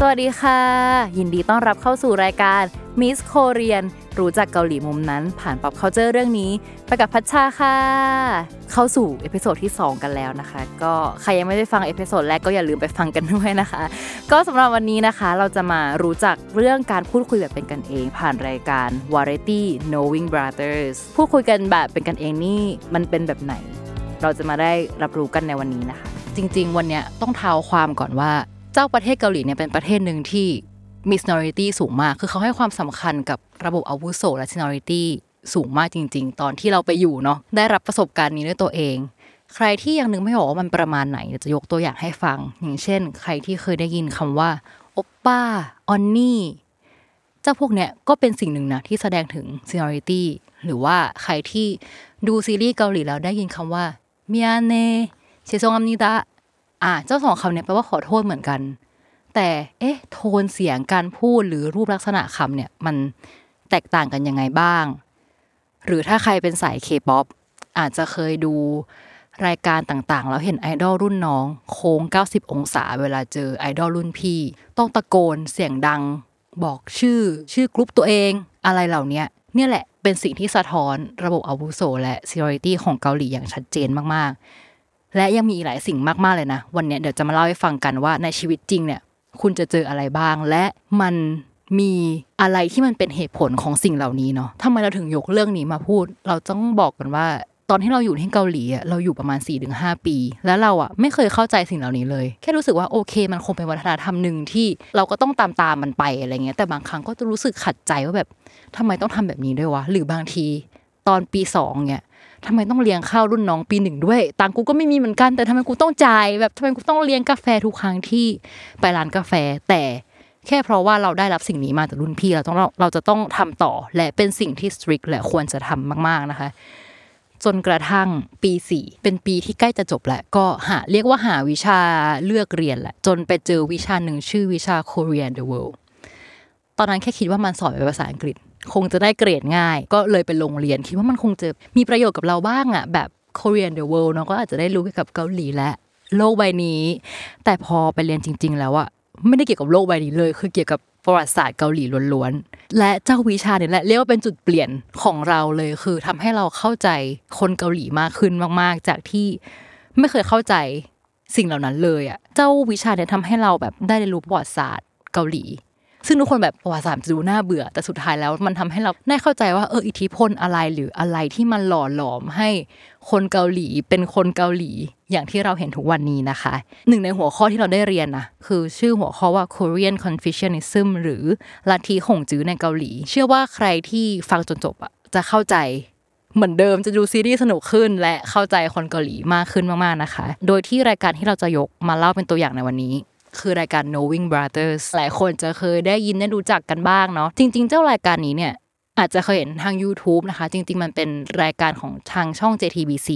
สวัสดีค่ะ ยินดีต้อนรับเข้าสู่รายการ Miss Korean รู้จักเกาหลีมุมนั้น ผ่าน pop culture เรื่องนี้ไปกับพัชชาค่ะ เข้าสู่ episode ที่ 2 กันแล้วนะคะ ก็ใครยังไม่ได้ฟัง episode แรกก็อย่าลืมไปฟังกันด้วยนะคะ ก็สำหรับวันนี้นะคะเราจะมารู้จักเรื่องการพูดคุยแบบเป็นกันเอง ผ่านรายการ Variety Knowing Brothers พูดคุยกันแบบเป็นกันเองนี่มันเป็นแบบไหน เราจะมาได้รับรู้กันในวันนี้นะคะ จริง ๆ วันนี้ต้องเท้าความก่อนว่า เจ้าประเทศเกาหลีเนี่ยเป็นประเทศหนึ่งที่มี seniority สูงมาก คือเขาให้ความสำคัญกับระบบอาวุโสและ seniority สูงมากจริง ๆ ตอนที่เราไปอยู่เนาะได้รับประสบการณ์นี้ด้วยตัวเอง ใครที่ยังนึกไม่ออกว่ามันประมาณไหนเดี๋ยวจะยกตัวอย่างให้ฟัง อย่างเช่น ใครที่เคยได้ยินคำว่าโอปป้าออนนี่เจ้าพวกเนี้ยก็เป็นสิ่งหนึ่งนะที่แสดงถึง seniority หรือว่าใครที่ดูซีรีส์เกาหลีแล้วได้ยินคำว่าเมียเนเชซงอัมนิดะ อะเจ้าสองคำเนี้ยแปลว่าขอโทษเหมือนกัน แต่เอ๊ะโทนเสียงการพูดหรือรูปลักษณะคำเนี่ยมันแตกต่างกันยังไงบ้าง หรือถ้าใครเป็นสายเคป๊อปอาจจะเคยดูรายการต่างๆ แล้วเห็นไอดอลรุ่นน้อง โค้ง 90 องศา เวลาเจอไอดอลรุ่นพี่ ต้องตะโกนเสียงดัง บอกชื่อ ชื่อกรุ๊ปตัวเอง อะไรเหล่านี้เนี่ยแหละเป็นสิ่งที่สะท้อนระบบอาวุโสและ seniority ของเกาหลีอย่างชัดเจนมากๆ และยังมีอีกหลายสิ่งมาก ๆ เลยนะ วันนี้เดี๋ยวจะมาเล่าให้ฟังกันว่าในชีวิตจริงเนี่ย คุณจะเจออะไรบ้าง และมันมีอะไรที่มันเป็นเหตุผลของสิ่งเหล่านี้เนาะทำไมเราถึงยกเรื่องนี้มาพูด เราต้องบอกกันว่า ตอนที่เราอยู่ที่เกาหลีเราอยู่ประมาณ 4-5 ปี แล้วเราอะไม่เคยเข้าใจสิ่งเหล่านี้เลย แค่รู้สึกว่าโอเค มันคงเป็นวัฒนธรรมหนึ่งที่เราก็ต้องตามตามมันไปอะไรเงี้ยแต่บางครั้งก็จะรู้สึกขัดใจว่าแบบทำไมต้องทำแบบนี้ด้วยวะหรือบางทีตอนปีสองเนี่ย ทำไมต้องเลี้ยงข้าวรุ่นน้องปีหนึ่งด้วย ตังกูก็ไม่มีเหมือนกัน แต่ทำไมกูต้องจ่ายแบบทำไมกูต้องเลี้ยงกาแฟทุกครั้งที่ไปร้านกาแฟ แต่แค่เพราะว่าเราได้รับสิ่งนี้มาจากรุ่นพี่เราต้องเราเราจะต้องทำต่อและเป็นสิ่งที่ strict และควรจะทำมาก ๆนะคะ จนกระทั่งปีสี่เป็นปีที่ใกล้จะจบแล้วก็หาเรียกว่าหาวิชาเลือกเรียนแหละ จนไปเจอวิชาหนึ่งชื่อวิชา Korean the World ตอนนั้นแค่คิดว่ามันสอนเป็นภาษาอังกฤษ คงจะได้เกรดง่าย ก็เลยไปโรงเรียน คิดว่ามันคงจะมีประโยชน์กับเราบ้างอะแบบ Korean the World เนาะก็อาจจะได้รู้เกี่ยวกับเกาหลีและโลกใบนี้ แต่พอไปเรียนจริง ๆ แล้วอะไม่ได้เกี่ยวกับโลกใบนี้เลย คือเกี่ยวกับประวัติศาสตร์เกาหลีล้วนๆ และเจ้าวิชาเนี่ยแหละเรียกว่าเป็นจุดเปลี่ยนของเราเลย คือทำให้เราเข้าใจคนเกาหลีมากขึ้นมาก ๆ จากที่ไม่เคยเข้าใจสิ่งเหล่านั้นเลยอะ เจ้าวิชาเนี่ยทำให้เราแบบได้เรียนรู้ประวัติศาสตร์เกาหลี ซึ่งทุกคนแบบประวัติศาสตร์จะดูน่าเบื่อ แต่สุดท้ายแล้วมันทำให้เราได้เข้าใจว่าเอออิทธิพลอะไรหรืออะไรที่มันหล่อหลอมให้คนเกาหลีเป็นคนเกาหลีอย่างที่เราเห็นทุกวันนี้นะคะ หนึ่งในหัวข้อที่เราได้เรียนนะคือชื่อหัวข้อว่า Korean Confucianism หรือลัทธิหงจื้อในเกาหลี เชื่อว่าใครที่ฟังจนจบอะจะเข้าใจเหมือนเดิมจะดูซีรีส์สนุกขึ้น และเข้าใจคนเกาหลีมากขึ้นมากๆนะคะ โดยที่รายการที่เราจะยกมาเล่าเป็นตัวอย่างในวันนี้ คือรายการ Knowing Brothers หลายคนจะเคยได้ยินได้รู้จักกันบ้างเนาะจริง ๆ เจ้ารายการนี้เนี่ยอาจจะเคยเห็นทาง YouTube นะคะ จริง ๆ มันเป็นรายการของทางช่อง JTBC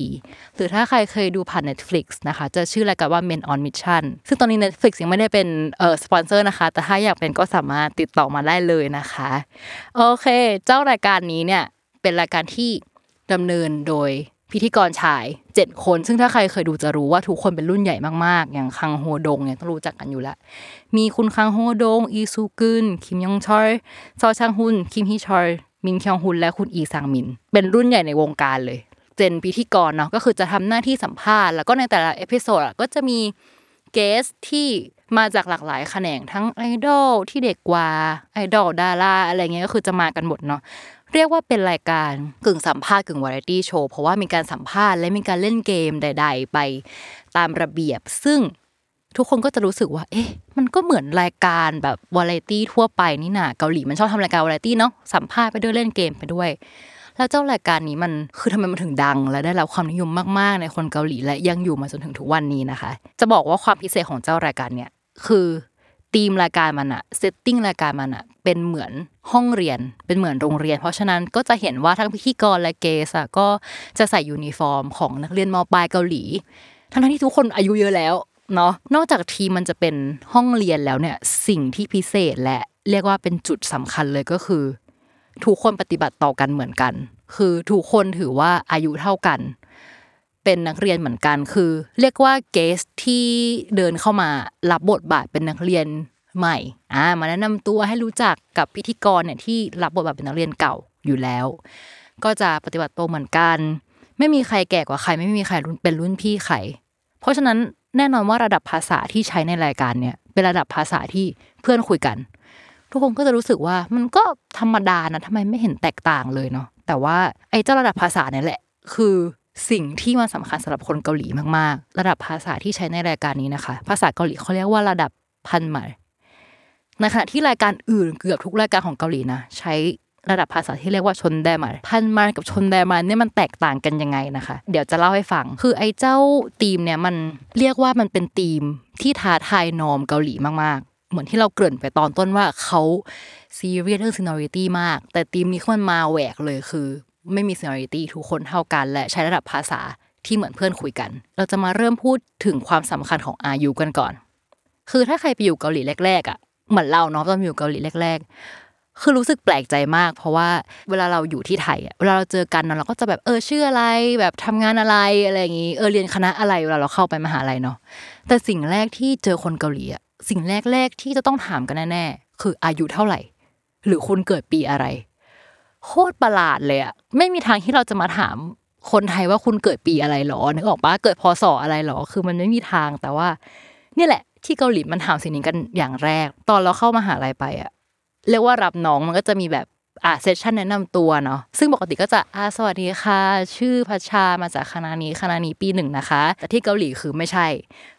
หรือถ้าใครเคยดูผ่าน Netflix นะคะ จะชื่อรายการว่า Men on Mission ซึ่งตอนนี้ Netflix ยังไม่ได้เป็นเอ่อสปอนเซอร์นะคะ แต่ถ้าอยากเป็นก็สามารถติดต่อมาได้เลยนะคะ โอเค เจ้ารายการนี้เนี่ย เป็นรายการที่ดำเนินโดย พิธีกรชาย 7 คน ซึ่งถ้าใครเคยดูจะรู้ว่าทุกคนเป็นรุ่นใหญ่มากๆ อย่างคังโฮดงเนี่ยต้องรู้จักกันอยู่แล้ว มีคุณคังโฮดง อีซูกึนคิมยองชอลซอชางฮุนคิมฮีชอลมินคยองฮุนและคุณอีซังมิน เป็นรุ่นใหญ่ในวงการเลย เจนพิธีกรเนาะก็คือจะทำหน้าที่สัมภาษณ์แล้วก็ในแต่ละ episode ก็จะมี guest ที่มาจากหลากหลายแขนงทั้งไอดอลที่เด็กกว่าไอดอลดาราอะไรเงี้ยก็คือจะมากันหมดเนาะ เรียกว่าเป็นรายการกึ่งสัมภาษณ์กึ่งวาไรตี้โชว์เพราะว่ามีการสัมภาษณ์และมีการเล่นเกมใด ๆ ไปตามระเบียบ ซึ่งทุกคนก็จะรู้สึกว่า เอ๊ะ มันก็เหมือนรายการแบบวาไรตี้ทั่วไปนี่นาเกาหลีมันชอบทำรายการวาไรตี้เนาะสัมภาษณ์ไปด้วยเล่นเกมไปด้วย แล้วเจ้ารายการนี้มันคือทำไมมันถึงดัง และได้รับความนิยมมากๆ ในคนเกาหลีและยังอยู่มาจนถึงทุกวันนี้นะคะ จะบอกว่าความพิเศษของเจ้ารายการเนี่ยคือ ธีมรายการมันอะ setting รายการมันอะเป็นเหมือนห้องเรียนเป็นเหมือนโรงเรียน เพราะฉะนั้นก็จะเห็นว่าทั้งพิธีกรและ guest อะก็จะใส่ยูนิฟอร์มของนักเรียนมปลายเกาหลี ทั้งที่ทุกคนอายุเยอะแล้วเนาะนอกจากธีมมันจะเป็นห้องเรียนแล้วเนี่ยสิ่งที่พิเศษและเรียกว่าเป็นจุดสำคัญเลยก็คือ ทุกคนปฏิบัติต่อกันเหมือนกัน คือทุกคนถือว่าอายุเท่ากัน เป็นนักเรียนเหมือนกันคือ เรียกว่า guest ที่เดินเข้ามารับบทบาทเป็นนักเรียนใหม่อ่ามาแนะนำตัวให้รู้จักกับพิธีกรเนี่ยที่รับบทบาทเป็นนักเรียนเก่าอยู่แล้ว ก็จะปฏิบัติตัวเหมือนกัน ไม่มีใครแก่กว่าใคร ไม่มีใครเป็นรุ่นพี่ใครเพราะฉะนั้นแน่นอนว่าระดับภาษาที่ใช้ในรายการเนี่ยเป็นระดับภาษาที่เพื่อนคุยกัน ทุกคนก็จะรู้สึกว่ามันก็ธรรมดานะทำไมไม่เห็นแตกต่างเลยเนาะแต่ว่าไอ้เจ้าระดับภาษาเนี่ยแหละ คือ สิ่งที่มันสาคัญสำหรับคนเกาหลีมากๆ ระดับภาษาที่ใช้ในรายการนี้นะคะ ภาษาเกาหลีเขาเรียกว่าระดับพันหมาในขณะที่รายการอื่นเกือบทุกรายการของเกาหลีนะใช้ระดับภาษาที่เรียกว่าชนแดมาพันมากับชนแดมาเนี่ยมันแตกต่างกันยังไงนะคะ เดี๋ยวจะเล่าให้ฟัง คือไอ้เจ้าทีมเนี่ยมันเรียกว่ามันเป็นทีมที่ท้าทายนอมเกาหลีมากๆ เหมือนที่เราเกริ่นไปตอนต้นว่าเขาซีเรียสเรื่องซีนอริตี้มาก แต่ทีมนี้มันมาแหวกเลยคือ ไม่มี seniority ทุกคนเท่ากัน และใช้ระดับภาษาที่เหมือนเพื่อนคุยกัน เราจะมาเริ่มพูดถึงความสำคัญของอายุกันก่อน คือถ้าใครไปอยู่เกาหลีแรกๆอะเหมือนเราเนาะตอนอยู่เกาหลีแรก ๆ คือรู้สึกแปลกใจมาก เพราะว่าเวลาเราอยู่ที่ไทยอะเวลาเราเจอกันเราก็จะแบบเออชื่ออะไร แบบทำงานอะไรอะไรอย่างงี้เออเรียนคณะอะไรเวลาเราเข้าไปมหาลัยเนาะแต่สิ่งแรกที่เจอคนเกาหลีอะสิ่งแรกๆที่จะต้องถามกันแน่ๆคืออายุเท่าไหร่ หรือคุณเกิดปีอะไร โคตรประหลาดเลยอะไม่มีทางที่เราจะมาถามคนไทยว่าคุณเกิดปีอะไรหรอนึกออกปะเกิดพศอะไรหรอ คือมันไม่มีทางแต่ว่านี่แหละ ที่เกาหลีมันถามสิ่งนี้กันอย่างแรก ตอนเราเข้ามาหาลัยไปอะเรียกว่ารับน้องมันก็จะมีแบบอ่าเซสชันแนะนำตัวเนาะซึ่งปกติก็จะอ่าสวัสดีค่ะ ชื่อพัชชามาจากคณะนี้คณะนี้ปีหนึ่งนะคะ แต่ที่เกาหลีคือไม่ใช่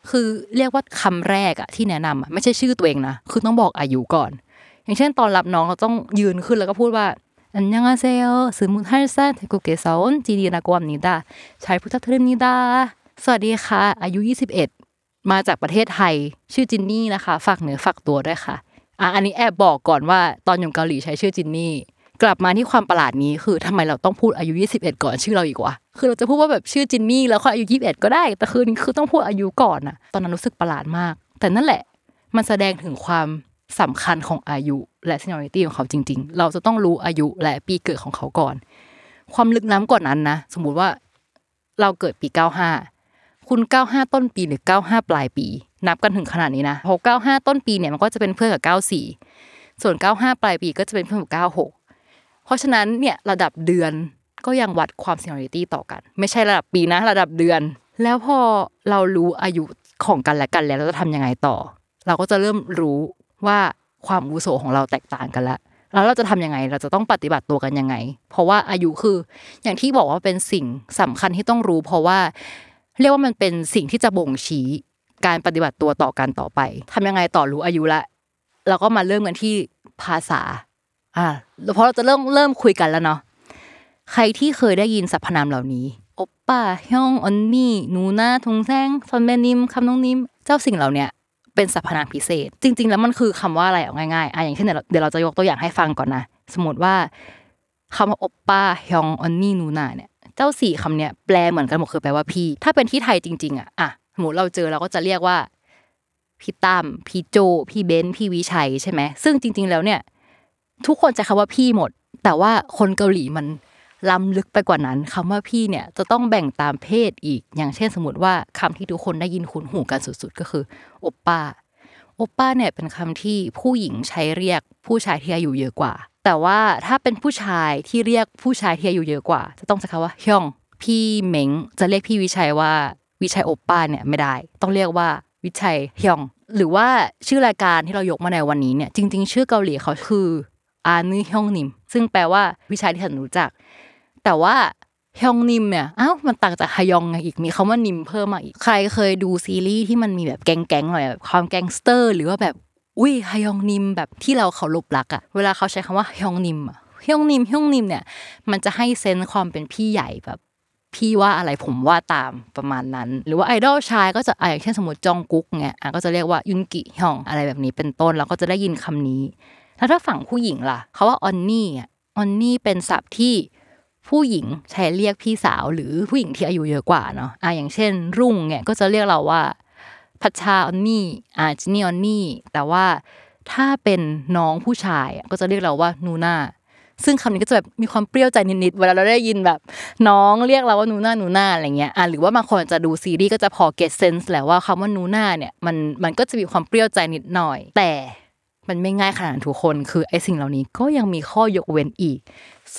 คือเรียกว่าคำแรกอะที่แนะนำอะไม่ใช่ชื่อตัวเองนะคือต้องบอกอายุก่อน อย่างเช่นตอนรับน้องเราต้องยืนขึ้นแล้วก็พูดว่า 안녕하세요 스물한 살 태국에서 온 지니라고 합니다 잘 부탁드립니다 สวัสดีค่ะ อายุ 21 มาจากประเทศไทย ชื่อจินนี่นะคะ ฝากเนื้อฝากตัวด้วยค่ะ อะ อันนี้แอบบอกก่อนว่าตอนอยู่เกาหลีใช้ชื่อจินนี่ กลับมาที่ความประหลาดนี้คือทำไมเราต้องพูดอายุ 21 ก่อนชื่อเราอีกวะ คือเราจะพูดว่าแบบชื่อจินนี่แล้วค่อยอายุ 21 ก็ได้ แต่คือนี่คือต้องพูดอายุก่อนอะตอนนั้นรู้สึกประหลาดมาก แต่นั่นแหละ มันแสดงถึงความ สำคัญของอายุและ seniority ของเขาจริง ๆ เราจะต้องรู้อายุและปีเกิดของเขาก่อน ความลึกล้ำกว่านั้นนะ สมมุติว่าเราเกิดปี 95 คุณ 95 ต้นปีหรือ 95 ปลายปี นับกันถึงขนาดนี้นะพอ95 ต้นปีเนี่ยมันก็จะเป็นเพื่อนกับ 94 ส่วน 95 ปลายปีก็จะเป็นเพื่อนกับ 96 เพราะฉะนั้นเนี่ยระดับเดือนก็ยังวัดความเซ n ริตี้ต่อกัน ไม่ใช่ระดับปีนะ ระดับเดือน แล้วพอเรารู้อายุของกันและกันแล้วเราจะทำยังไงต่อ เราก็จะเริ่มรู้ ว่าความอุโสของเราแตกต่างกันแล้วแล้วเราจะทํำยังไง เราจะต้องปฏิบัติตัวกันยังไง เพราะว่าอายุคืออย่างที่บอกว่าเป็นสิ่งสำคัญที่ต้องรู้ เพราะว่าเรียกว่ามันเป็นสิ่งที่จะบ่งชี้การปฏิบัติตัวต่อกันต่อไปทำยังไงต่อรู้อายุละเราก็มาเริ่มกันที่ภาษา อ่าเพราะเราจะเริ่มเริ่มคุยกันแล้วเนาะใครที่เคยได้ยินสรรพนามเหล่านี้โอป้าฮ่องอนนี่นูนาทงแซงซอนเมนิมคำน้องนิม เจ้าสิ่งเหล่าเนี้ย เป็นสรรพนามพิเศษ จริง ๆ แล้วมันคือคำว่าอะไรเอาง่ายๆอะอย่างเช่นเดี๋ยวเราจะยกตัวอย่างให้ฟังก่อนนะ สมมติว่าคำว่าโอป้าฮยองอนนี่นูนาเนี่ย เจ้าสี่คำเนี้ยแปลเหมือนกันหมดคือแปลว่าพี่ ถ้าเป็นที่ไทยจริง ๆอะอะสมมติเราเจอเราก็จะเรียกว่าพี่ตั้มพี่โจ พี่เบนพี่วิชัยใช่ไหมซึ่งจริง ๆ แล้วเนี่ย ทุกคนจะคำว่าพี่หมด แต่ว่าคนเกาหลีมัน ล้ำลึกไปกว่านั้นคำว่าพี่เนี่ยจะต้องแบ่งตามเพศอีก อย่างเช่นสมมติว่าคำที่ทุกคนได้ยินคุ้นหูกันสุดๆ ก็คือโอป้าโอป้าเนี่ยเป็นคำที่ผู้หญิงใช้เรียกผู้ชายที่อายุเยอะกว่า แต่ว่าถ้าเป็นผู้ชายที่เรียกผู้ชายที่อายุเยอะกว่า จะต้องใช้คำว่าฮยอง พี่เหมงจะเรียกพี่วิชัยว่าวิชัยโอป้าเนี่ยไม่ได้ ต้องเรียกว่าวิชัยฮยอง หรือว่าชื่อรายการที่เรายกมาในวันนี้เนี่ยจริง ๆ ชื่อเกาหลีเขาคืออานึฮยองนิมซึ่งแปลว่าวิชัยที่ฉันรู้จัก แต่ว่าฮยองนิมเนี่ยอ้าวมันต่างจากฮยองไงอีกมีคาว่านิมเพิ่มมาอีกใครเคยดูซีรีส์ที่มันมีแบบแก๊งๆหน่อยแบบความแก๊งสเตอร์ หรือว่าแบบอุ้ย 형님 แบบที่เราเคารพรักอะเวลาเขาใช้คำว่า 형님 อะ 형님 형님 เนี่ย มันจะให้ sense ความเป็นพี่ใหญ่แบบ พี่ว่าอะไรผมว่าตามประมาณนั้น หรือว่าไอดอลชายก็จะอย่างเช่นสมมติจองกุ๊กเนี่ยก็จะเรียกว่ายุนกิ 형 อะไรแบบนี้เป็นต้นเราก็จะได้ยินคำนี้ แล้วถ้าฝั่งผู้หญิงล่ะเขาว่าออนนี่อะออนนี่เป็นศัพท์ที่ ผู้หญิงใช้เรียกพี่สาวหรือผู้หญิงที่อายุเยอะกว่าเนาะอะอย่างเช่น รุ่งเนี่ยก็จะเรียกเราว่าพัชชาออนนี่อะจินี่ออนนี่แต่ว่าถ้าเป็นน้องผู้ชายก็จะเรียกเราว่านูน่าซึ่งคำนี้ก็จะแบบมีความเปรี้ยวใจนิดๆเวลาเราได้ยินแบบ น้องเรียกเราว่านูน่านูน่าอะไรเงี้ยอะหรือว่าบางคนจะดูซีรีส์ก็จะพอ get sense แหละว่าคำว่านูน่าเนี่ยมันมันก็จะมีความเปรี้ยวใจนิดหน่อย แต่มันไม่ง่ายขนาดทุกคน คือไอ้สิ่งเหล่านี้ก็ยังมีข้อยกเว้นอีก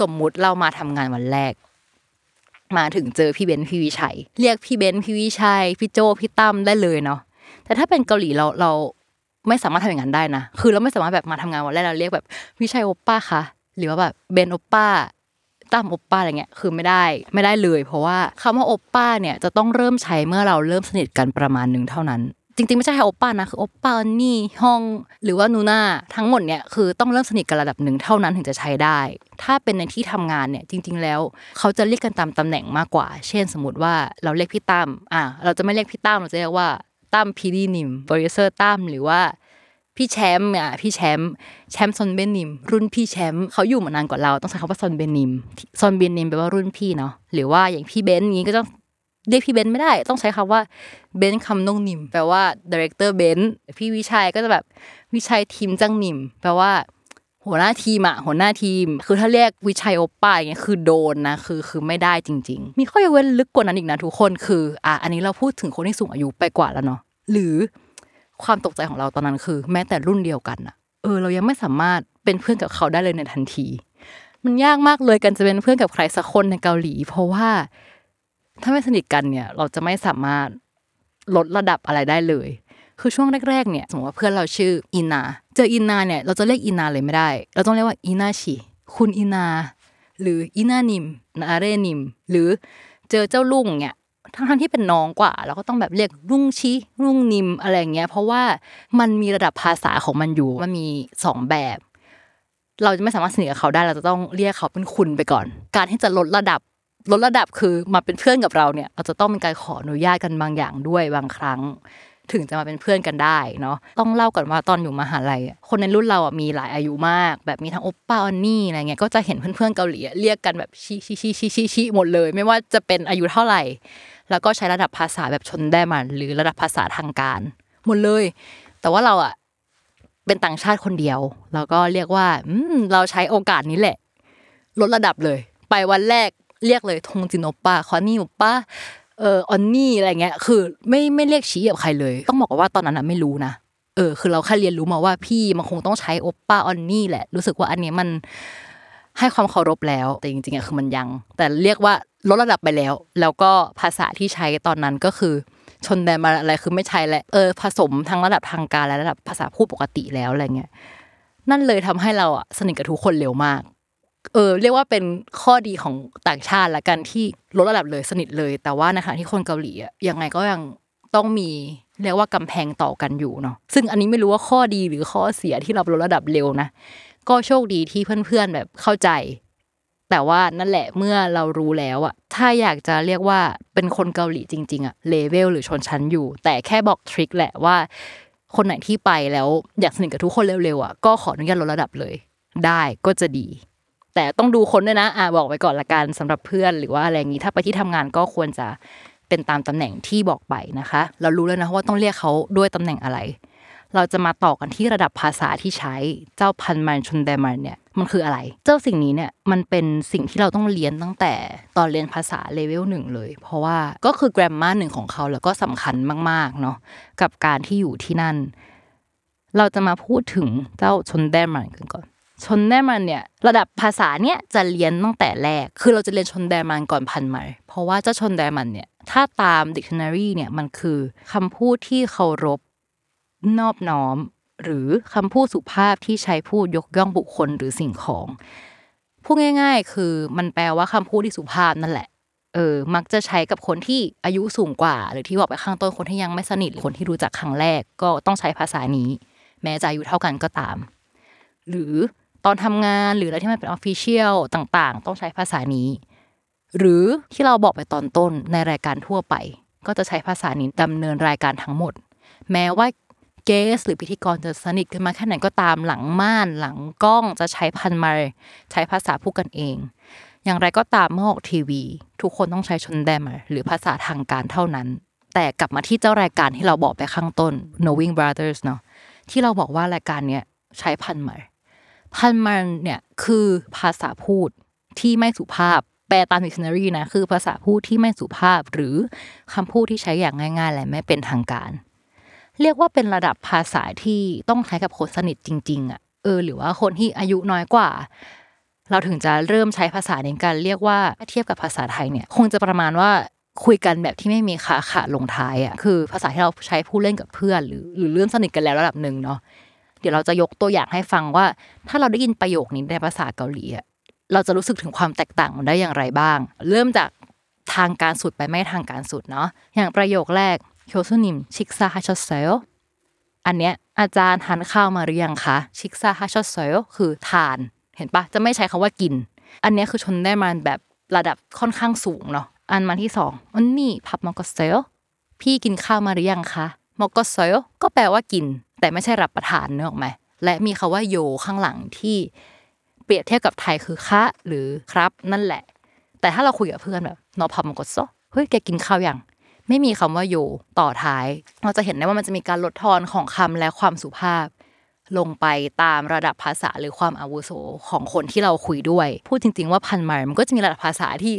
สมมุติเรามาทำงานวันแรก มาถึงเจอพี่เบนซ์พี่วิชัย เรียกพี่เบนซ์พี่วิชัยพี่โจพี่ตั้มได้เลยเนาะแต่ถ้าเป็นเกาหลีเราเราไม่สามารถทำอย่างนั้นได้นะ คือเราไม่สามารถแบบมาทำงานวันแรกเราเรียกแบบวิชัยโอปป้าคะหรือว่าแบบเบนโอปป้าตั้มโอปป้าอะไรเงี้ยคือไม่ได้ไม่ได้เลย เพราะว่าคำว่า 오빠 เนี่ยจะต้องเริ่มใช้เมื่อเราเริ่มสนิทกันประมาณหนึ่งเท่านั้น จริงๆไม่ใช่แค่ 오빠 นะคือ 오빠 언니 형 หรือว่า 누나 ทั้งหมดเนี่ยคือต้องเริ่มสนิทกันระดับหนึ่งเท่านั้นถึงจะใช้ได้ ถ้าเป็นในที่ทำงานเนี่ยจริง ๆ แล้ว เขาจะเรียกกันตามตำแหน่งมากกว่า เช่นสมมติว่าเราเรียกพี่ตั้มอะเราจะไม่เรียกพี่ตั้มเราจะเรียกว่าตั้ม PD님 producer ตั้มหรือว่าพี่แชมป์อะพี่แชมป์แชมป์ 선배님 รุ่นพี่แชมป์เขาอยู่มานานกว่าเราต้องใช้คำว่า 선배님 선배님 แปลว่ารุ่นพี่เนาะหรือว่าอย่างพี่เบนซ์นี้ก็ต้อง เรียกพี่เบนซ์ไม่ได้ต้องใช้คำว่าเบนซ์ 감독님 แปลว่า director เบนซ์พี่วิชัยก็จะแบบวิชัย 팀장님 แปลว่า หัวหน้าทีมอะหัวหน้าทีม คือถ้าเรียกวิชัย 오빠 อย่างเงี้ยคือโดนนะคือคือไม่ได้จริง ๆ มีข้อยกเว้นลึกกว่านั้นอีกนะทุกคนคือ อะอันนี้เราพูดถึงคนที่สูงอายุไปกว่าแล้วเนาะหรือความตกใจของเราตอนนั้นคือ แม้แต่รุ่นเดียวกันอะเออเรายังไม่สามารถเป็นเพื่อนกับเขาได้เลยในทันที มันยากมากเลยการจะเป็นเพื่อนกับใครสักคนในเกาหลี เพราะว่า ถ้าไม่สนิทกันเนี่ย เราจะไม่สามารถลดระดับอะไรได้เลย คือช่วงแรกๆเนี่ยสมมติว่าเพื่อนเราชื่ออินา เจออินาเนี่ยเราจะเรียกอินาเลยไม่ได้ เราต้องเรียกว่าอินา 씨 คุณอินา หรืออินา 님 นาเร 님 หรือเจอเจ้าลุงเนี่ยทั้งทั้งที่เป็นน้องกว่าเราก็ต้องแบบเรียกรุ่ง 씨 รุ่ง 님 อะไรเงี้ย เพราะว่ามันมีระดับภาษาของมันอยู่มันมีสองแบบ เราจะไม่สามารถสนิทกับเขาได้เราจะต้องเรียกเขาเป็นคุณไปก่อน การที่จะลดระดับ ลดระดับคือมาเป็นเพื่อนกับเราเนี่ยเราจะต้องมีการขออนุญาตกันบางอย่างด้วยบางครั้ง ถึงจะมาเป็นเพื่อนกันได้เนาะต้องเล่าก่อนว่าตอนอยู่มหาลัยคนในรุ่นเราอะมีหลายอายุมาก แบบมีทั้งโอปป้าออนนี่อะไรเงี้ยก็จะเห็นเพื่อนๆเกาหลีเรียกกันแบบชิชิชิชิชิชิหมดเลย ไม่ว่าจะเป็นอายุเท่าไหร่ แล้วก็ใช้ระดับภาษาแบบชนได้มันหรือระดับภาษาทางการหมดเลย แต่ว่าเราอะเป็นต่างชาติคนเดียว แล้วก็เรียกว่าอืมเราใช้โอกาสนี้แหละ ลดระดับเลย ไปวันแรก เรียกเลยทงจินโอป้าคอนี่โอปป้าเออออนนี่อะไรเงี้ย คือไม่ไม่เรียกชี้กับใครเลย ต้องบอกว่าตอนนั้นอะไม่รู้นะเออ คือเราแค่เรียนรู้มาว่าพี่มันคงต้องใช้โอปป้าออนนี่แหละ รู้สึกว่าอันนี้มันให้ความเคารพแล้ว แต่จริงๆอะคือมันยัง แต่เรียกว่าลดระดับไปแล้ว แล้วก็ภาษาที่ใช้ตอนนั้นก็คือ ชนแดนมาอะไรคือไม่ใช่แหละเออ ผสมทั้งระดับทางการและระดับภาษาพูดปกติแล้วอะไรเงี้ยนั่นเลยทำให้เราอะสนิทกับทุกคนเร็วมาก เออเรียกว่าเป็นข้อดีของต่างชาติละกันที่ลดระดับเลยสนิทเลย แต่ว่านขณะที่คนเกาหลีอะยังไงก็ยังต้องมีเรียกว่ากำแพงต่อกันอยู่เนาะซึ่งอันนี้ไม่รู้ว่าข้อดีหรือข้อเสียที่เราลดระดับเร็วนะก็โชคดีที่เพื่อนๆแบบเข้าใจ แต่ว่านั่นแหละเมื่อเรารู้แล้วอะถ้าอยากจะเรียกว่าเป็นคนเกาหลีจริง ๆอะเลเวลหรือชนชั้นอยู่ แต่แค่บอกทริคแหละว่า คนไหนที่ไปแล้วอยากสนิทกับทุกคนเร็วๆอะก็ขออนุญาตลดระดับเลย ได้ก็จะดี แต่ต้องดูคนด้วยนะอ่าบอกไว้ก่อนละกันสำหรับเพื่อนหรือว่าอะไรอย่างนี้ถ้าไปที่ทำงานก็ควรจะเป็นตามตำแหน่งที่บอกไปนะคะ เรารู้แล้วนะว่าต้องเรียกเขาด้วยตำแหน่งอะไร เราจะมาต่อกันที่ระดับภาษาที่ใช้เจ้าพันมันชนแดมันเนี่ยมันคืออะไร เจ้าสิ่งนี้เนี่ยมันเป็นสิ่งที่เราต้องเรียนตั้งแต่ตอนเรียนภาษาเลเวลหนึ่งเลย เพราะว่าก็คือแกรมมาหนึ่งของเขาแล้วก็สำคัญมากๆเนาะกับการที่อยู่ที่นั่น เราจะมาพูดถึงเจ้าชนแดมันกันก่อน ชนแดมันเนี่ยระดับภาษาเนี่ยจะเรียนตั้งแต่แรก คือเราจะเรียนชนแดมันก่อนพันมันเพราะว่าเจ้าชนแดมันเนี่ยถ้าตาม dictionary เนี่ยมันคือคำพูดที่เคารพนอบน้อม หรือคำพูดสุภาพที่ใช้พูดยกย่องบุคคลหรือสิ่งของพูดง่าย ๆ คือมันแปลว่าคำพูดที่สุภาพนั่นแหละเออมักจะใช้กับคนที่อายุสูงกว่า หรือที่บอกไปข้างต้นคนที่ยังไม่สนิทคนที่รู้จักครั้งแรกก็ต้องใช้ภาษานี้ แม้จะอายุเท่ากันก็ตาม หรือ ตอนทำงานหรืออะไรที่มันเป็นออฟฟิเชียลต่างๆ ต้องใช้ภาษานี้ หรือที่เราบอกไปตอนต้นในรายการทั่วไป ก็จะใช้ภาษานี้ดำเนินรายการทั้งหมด แม้ว่าเกสหรือพิธีกรจะสนิทกันมาแค่ไหนก็ตามหลังม่านหลังกล้องจะใช้พันมาใช้ภาษาพูดกันเอง อย่างไรก็ตามเมื่อออกทีวี ทุกคนต้องใช้ชนแดมหรือภาษาทางการเท่านั้น แต่กลับมาที่เจ้ารายการที่เราบอกไปข้างต้น Knowing Brothers เนาะที่เราบอกว่ารายการเนี้ยใช้พันมา พันมาเนี่ยคือภาษาพูดที่ไม่สุภาพแปลตาม dictionary นะคือภาษาพูดที่ไม่สุภาพหรือคำพูดที่ใช้อย่างง่ายๆและไม่เป็นทางการ เรียกว่าเป็นระดับภาษาที่ต้องใช้กับคนสนิทจริงๆอะเออหรือว่าคนที่อายุน้อยกว่า เราถึงจะเริ่มใช้ภาษาในการเรียกว่าเทียบกับภาษาไทยเนี่ย คงจะประมาณว่าคุยกันแบบที่ไม่มีขาขาลงท้ายอะคือภาษาที่เราใช้พูดเล่นกับเพื่อนหรือหรือเริ่มสนิทกันแล้วระดับหนึ่งเนาะ เดี๋ยวเราจะยกตัวอย่างให้ฟังว่า ถ้าเราได้ยินประโยคนี้ในภาษาเกาหลีอะเราจะรู้สึกถึงความแตกต่างมันได้อย่างไรบ้าง เริ่มจากทางการสุดไปไม่ทางการสุดเนาะอย่างประโยคแรกโคซุนิมชิกซาฮาชเซลอันเนี้ยอาจารย์ทานข้าวมาหรือยังคะชิกซาฮาชอเซลคือทาน เห็นปะจะไม่ใช้คำว่ากิน อันเนี้ยคือชนได้มาแบบระดับค่อนข้างสูงเนาะอันมาที่สองอันนี้พับมอกเซลพี่กินข้าวมาหรือยังคะ มอกเซลก็แปลว่ากิน แต่ไม่ใช่รับประทานเนอะไหมและมีคาว่าโยข้างหลังที่เปรียบเทียบกับไทยคือคะหรือครับนั่นแหละ แต่ถ้าเราคุยกับเพื่อนแบบนอพับมอกโซเฮ้ยแกกินข้าวยังไม่มีคำว่าโยต่อท้าย เราจะเห็นได้ว่ามันจะมีการลดทอนของคำและความสุภาพ ลงไปตามระดับภาษาหรือความอาวุโสของคนที่เราคุยด้วย พูดจริง ๆ ว่าพันไมล์มันก็จะมีระดับภาษาที่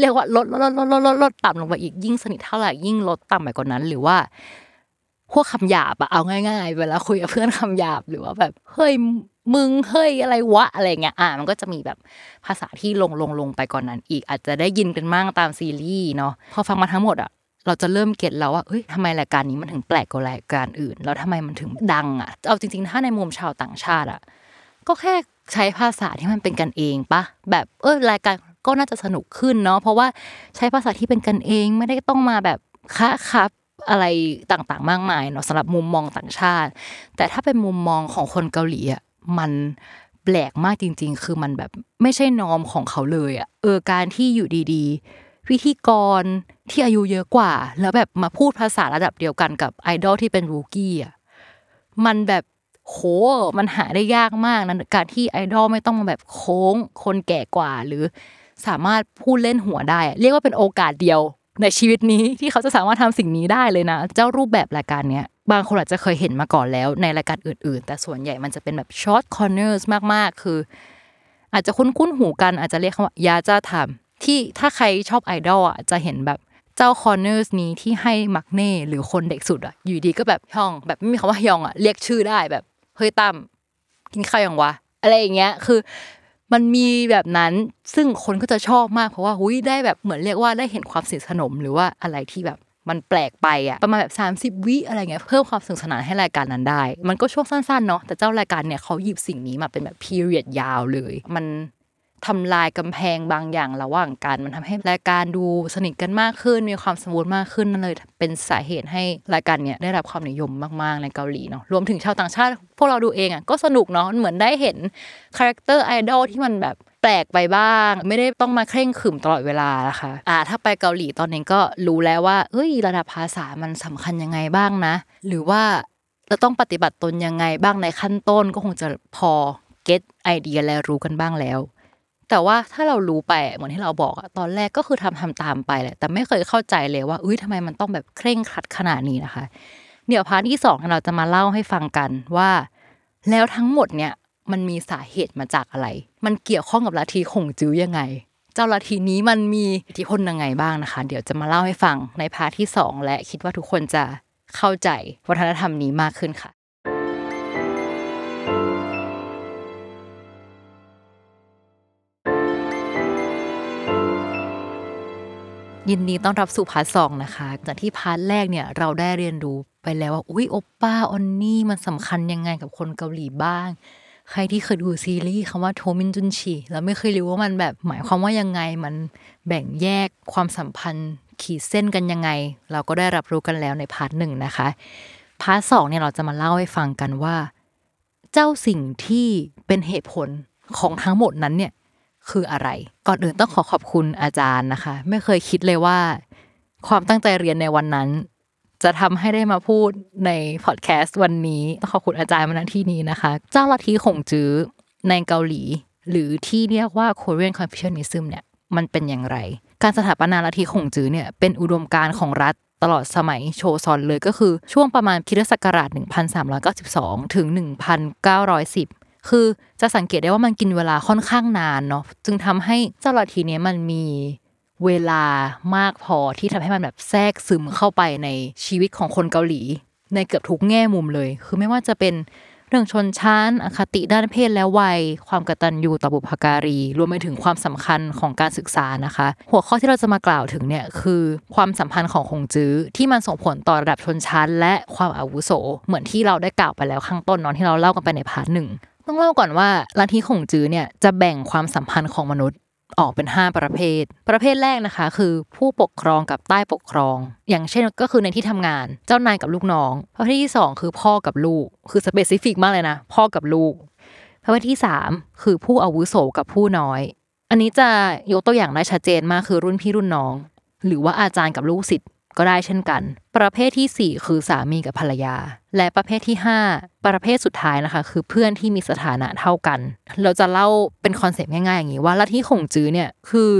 เรียกว่าลดลดลดลดลดลดต่ำลงไปอีกยิ่งสนิทเท่าไหร่ยิ่งลดต่ำไปกว่านั้น หรือว่า พวกคำหยาบอะเอาง่าย ๆ เวลาคุยกับเพื่อนคำหยาบหรือว่าแบบเฮ้ยมึงเฮ้ยอะไรวะอะไรเงี้ยอะมันก็จะมีแบบภาษาที่ลงลงลงไปก่อนนั้นอีก อาจจะได้ยินกันมั่งตามซีรีส์เนาะพอฟังมาทั้งหมดอะเราจะเริ่มเก็ตแล้วว่าเฮ้ยทำไมรายการนี้มันถึงแปลกกว่ารายการอื่น แล้วทำไมมันถึงดังอะเอาจริง ๆ ถ้าในมุมชาวต่างชาติอะก็แค่ใช้ภาษาที่มันเป็นกันเองปะแบบเออรายการก็น่าจะสนุกขึ้นเนาะเพราะว่าใช้ภาษาที่เป็นกันเองไม่ได้ต้องมาแบบคะครับ อะไรต่างๆ มากมายเนาะสำหรับมุมมองต่างชาติ แต่ถ้าเป็นมุมมองของคนเกาหลีอะมันแปลกมากจริง ๆ คือมันแบบไม่ใช่นอมของเขาเลยอะเออการที่อยู่ดีๆ พิธีกรที่อายุเยอะกว่า แล้วแบบมาพูดภาษาระดับเดียวกันกับไอดอลที่เป็นรูกี้อะมันแบบโหมันหาได้ยากมากนะการที่ไอดอลไม่ต้องมาแบบโค้งคนแก่กว่าหรือสามารถพูดเล่นหัวได้ เรียกว่าเป็นโอกาสเดียว ในชีวิตนี้ที่เขาจะสามารถทำสิ่งนี้ได้เลยนะ เจ้ารูปแบบรายการเนี้ยบางคนอาจจะเคยเห็นมาก่อนแล้วในรายการอื่น ๆ แต่ส่วนใหญ่มันจะเป็นแบบ short corners มากๆ คือ อาจจะคุ้นๆหูกันอาจจะเรียกคำว่า 야자타임 ที่ถ้าใครชอบไอดอลอะจะเห็นแบบเจ้า corners นี้ที่ให้ 막내 หรือคนเด็กสุดอะอยู่ดีก็แบบ 형 แบบไม่มีคำว่า 형 อะเรียกชื่อได้แบบเฮ้ยตั้มกินข้าวยังวะอะไรอย่างเงี้ยคือ มันมีแบบนั้นซึ่งคนก็จะชอบมากเพราะว่าหุยได้แบบเหมือนเรียกว่าได้เห็นความสนิทสนมหรือว่าอะไรที่แบบมันแปลกไปอะประมาณแบบ 30 วิอะไรเงี้ยเพิ่มความสนุกสนานให้รายการนั้นได้ มันก็ช่วงสั้นๆเนาะแต่เจ้ารายการเนี่ยเขาหยิบสิ่งนี้มาเป็นแบบ period ยาวเลย มัน ทำลายกำแพงบางอย่างระหว่างกัน มันทำให้รายการดูสนิทกันมากขึ้น มีความสมูทมากขึ้นนั่นเลย เป็นสาเหตุให้รายการเนี่ยได้รับความนิยมมากๆในเกาหลีเนาะรวมถึงชาวต่างชาติ พวกเราดูเองอะก็สนุกเนาะเหมือนได้เห็น character ไอดอลที่มันแบบแปลกไปบ้าง ไม่ได้ต้องมาเคร่งขรึมตลอดเวลานะคะอ่าถ้าไปเกาหลีตอนนี้ก็รู้แล้วว่าเอ้ยระดับภาษามันสำคัญยังไงบ้างนะ หรือว่าเราต้องปฏิบัติตนยังไงบ้างในขั้นต้นก็คงจะพอ get idea และรู้กันบ้างแล้ว แต่ว่าถ้าเรารู้ไปเหมือนที่เราบอกอะตอนแรกก็คือทำทำตามไปแหละแต่ไม่เคยเข้าใจเลยว่าอุ้ยทำไมมันต้องแบบเคร่งครัดขนาดนี้นะคะ เดี๋ยว part ที่สองเราจะมาเล่าให้ฟังกันว่า แล้วทั้งหมดเนี่ยมันมีสาเหตุมาจากอะไร มันเกี่ยวข้องกับลัทธิขงจื้อยังไง เจ้าลัทธินี้มันมีอิทธิพลยังไงบ้างนะคะ เดี๋ยวจะมาเล่าให้ฟังใน part ที่สองและคิดว่าทุกคนจะเข้าใจวัฒนธรรมนี้มากขึ้นค่ะ ยินดีต้อนรับสู่ part สองนะคะ จากที่ part แรกเนี่ยเราได้เรียนรู้ไปแล้วว่าอุ๊ย 오빠 언니 มันสำคัญยังไงกับคนเกาหลีบ้าง ใครที่เคยดูซีรีส์คำว่าโทมินจุน 씨 แล้วไม่เคยรู้ว่ามันแบบหมายความว่ายังไงมันแบ่งแยกความสัมพันธ์ขีดเส้นกันยังไง เราก็ได้รับรู้กันแล้วใน part หนึ่งนะคะ part สองเนี่ยเราจะมาเล่าให้ฟังกันว่า เจ้าสิ่งที่เป็นเหตุผลของทั้งหมดนั้นเนี่ย คืออะไร ก่อนอื่นต้องขอขอบคุณอาจารย์นะคะ ไม่เคยคิดเลยว่า ความตั้งใจเรียนในวันนั้น จะทำให้ได้มาพูดในพอดแคสต์วันนี้ต้องขอบคุณอาจารย์มาณที่นี้นะคะ เจ้าลัทธิขงจื้อในเกาหลี หรือที่เรียกว่า Korean Confucianism เนี่ยมันเป็นอย่างไร การสถาปนาลัทธิขงจื้อเนี่ยเป็นอุดมการณ์ของรัฐตลอดสมัยโชซอนเลยก็คือช่วงประมาณคริสตศักราช 1392 ถึง 1910 คือจะสังเกตได้ว่ามันกินเวลาค่อนข้างนานเนาะจึงทำให้เจ้าลัทธิเนี้ยมันมีเวลามากพอที่ทำให้มันแบบแทรกซึมเข้าไปในชีวิตของคนเกาหลี ในเกือบทุกแง่มุมเลย คือไม่ว่าจะเป็นเรื่องชนชั้น อคติด้านเพศและวัย ความกตัญญูต่อบุพการี รวมไปถึงความสำคัญของการศึกษานะคะ หัวข้อที่เราจะมากล่าวถึงเนี่ยคือความสัมพันธ์ของคงจื้อที่มันส่งผลต่อระดับชนชั้น และความอาวุโส เหมือนที่เราได้กล่าวไปแล้วข้างต้นนอนที่เราเล่ากันไปใน part หนึ่ง ต้องเล่าก่อนว่าลัทธิขงจื้อเนี่ยจะแบ่งความสัมพันธ์ของมนุษย์ออกเป็น 5 ประเภท ประเภทแรกนะคะ คือผู้ปกครองกับใต้ปกครอง อย่างเช่นก็คือในที่ทำงาน เจ้านายกับลูกน้อง ประเภทที่ 2 คือพ่อกับลูก คือ specific มากเลยนะ พ่อกับลูก ประเภทที่ 3 คือผู้อาวุโสกับผู้น้อย อันนี้จะยกตัวอย่างได้ชัดเจนมากคือรุ่นพี่รุ่นน้อง หรือว่าอาจารย์กับลูกศิษย์ ก็ได้เช่นกัน ประเภทที่ 4 คือสามีกับภรรยา และประเภทที่ 5 ประเภทสุดท้ายนะคะ คือเพื่อนที่มีสถานะเท่ากัน เราจะเล่าเป็นคอนเซปต์ง่ายๆอย่างนี้ว่าลัทธิขงจื้อเนี่ยคือ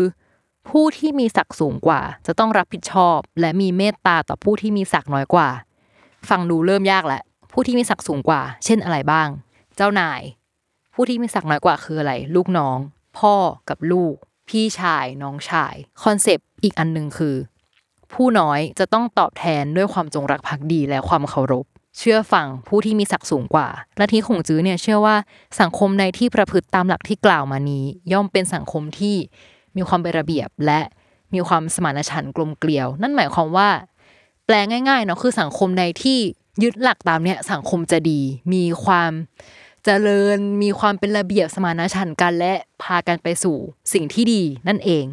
ผู้ที่มีศักดิ์สูงกว่า จะต้องรับผิดชอบ และมีเมตตาต่อผู้ที่มีศักดิ์น้อยกว่า ฟังดูเริ่มยากแหล้วผู้ที่มีศักดิ์สูงกว่า เช่นอะไรบ้าง เจ้านาย ผู้ที่มีศักดิ์น้อยกว่าคืออะไร ลูกน้อง พ่อกับลูก พี่ชาย น้องชาย concept อีกอันหนึ่งคือ ผู้น้อยจะต้องตอบแทนด้วยความจงรักภักดีและความเคารพ เชื่อฟังผู้ที่มีศักดิ์สูงกว่าลัทธิขงจื้อเนี่ยเชื่อว่าสังคมในที่ประพฤติตามหลักที่กล่าวมานี้ ย่อมเป็นสังคมที่มีความเป็นระเบียบและมีความสมานฉันท์กลมเกลียว นั่นหมายความว่า แปลง่ายๆเนาะคือสังคมในที่ยึดหลักตามเนี่ยสังคมจะดี มีความเจริญมีความเป็นระเบียบสมานฉันท์กันและพากันไปสู่สิ่งที่ดีนั่นเอง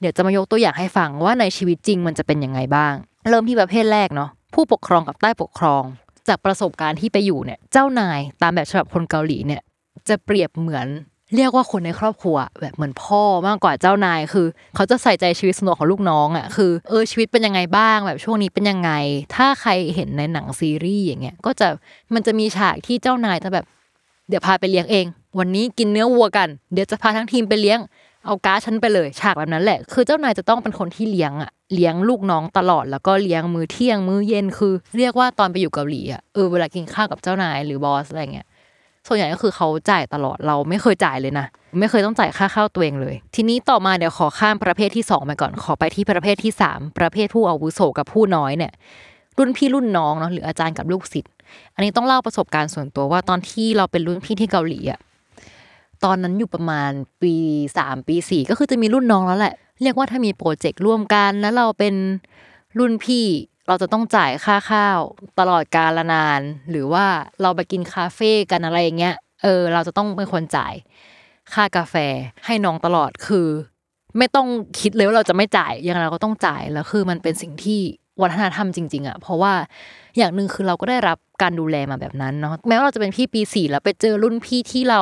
เดี๋ยวจะมายกตัวอย่างให้ฟังว่าในชีวิตจริงมันจะเป็นยังไงบ้าง เริ่มที่ประเภทแรกเนาะผู้ปกครองกับใต้ปกครอง จากประสบการณ์ที่ไปอยู่เนี่ยเจ้านายตามแบบฉบับคนเกาหลีเนี่ยจะเปรียบเหมือนเรียกว่าคนในครอบครัวแบบเหมือนพ่อมากกว่าเจ้านายคือ เขาจะใส่ใจชีวิตสนตัวของลูกน้องอะคือเออชีวิตเป็นยังไงบ้างแบบช่วงนี้เป็นยังไง ถ้าใครเห็นในหนังซีรีส์อย่างเงี้ยก็จะมันจะมีฉากที่เจ้านายจะแบบ เดี๋ยวพาไปเลี้ยงเอง วันนี้กินเนื้อวัวกัน เดี๋ยวจะพาทั้งทีมไปเลี้ยง เอาการ์ดฉันไปเลย ฉากแบบนั้นแหละ คือเจ้านายจะต้องเป็นคนที่เลี้ยงอะเลี้ยงลูกน้องตลอดแล้วก็เลี้ยงมื้อเที่ยงมื้อเย็นคือ เรียกว่าตอนไปอยู่เกาหลีอะเออเวลากินข้าวกับเจ้านายหรือบอสอะไรเงี้ยส่วนใหญ่ก็คือเขาจ่ายตลอดเราไม่เคยจ่ายเลยนะ ไม่เคยต้องจ่ายค่าข้าวตัวเองเลย ทีนี้ต่อมาเดี๋ยวขอข้ามประเภทที่สองไปก่อนขอไปที่ประเภทที่สามประเภทผู้อาวุโสกับผู้น้อยเนี่ย รุ่นพี่รุ่นน้องเนาะหรืออาจารย์กับลูกศิษย์อันนี้ต้องเล่าประสบการณ์ส่วนตัวว่าตอนที่เราเป็นรุ่นพี่ที่เกาหลีอะ ตอนนั้นอยู่ประมาณปีสามปีสี่ก็คือจะมีรุ่นน้องแล้วแหละ เรียกว่าถ้ามีโปรเจกต์ร่วมกันแล้วเราเป็นรุ่นพี่เราจะต้องจ่ายค่าข้าวตลอดกาลนาน หรือว่าเราไปกินคาเฟ่กันอะไรอย่างเงี้ยเออ เราจะต้องเป็นคนจ่ายค่ากาแฟให้น้องตลอดคือ ไม่ต้องคิดเลยว่าเราจะไม่จ่ายยังไงเราก็ต้องจ่ายแล้วคือมันเป็นสิ่งที่ วัฒนธรรมจริงๆอะเพราะว่าอย่างหนึ่งคือเราก็ได้รับการดูแลมาแบบนั้นเนาะแม้ว่าเราจะเป็นพี่ปีสี่แล้วไปเจอรุ่นพี่ที่เรา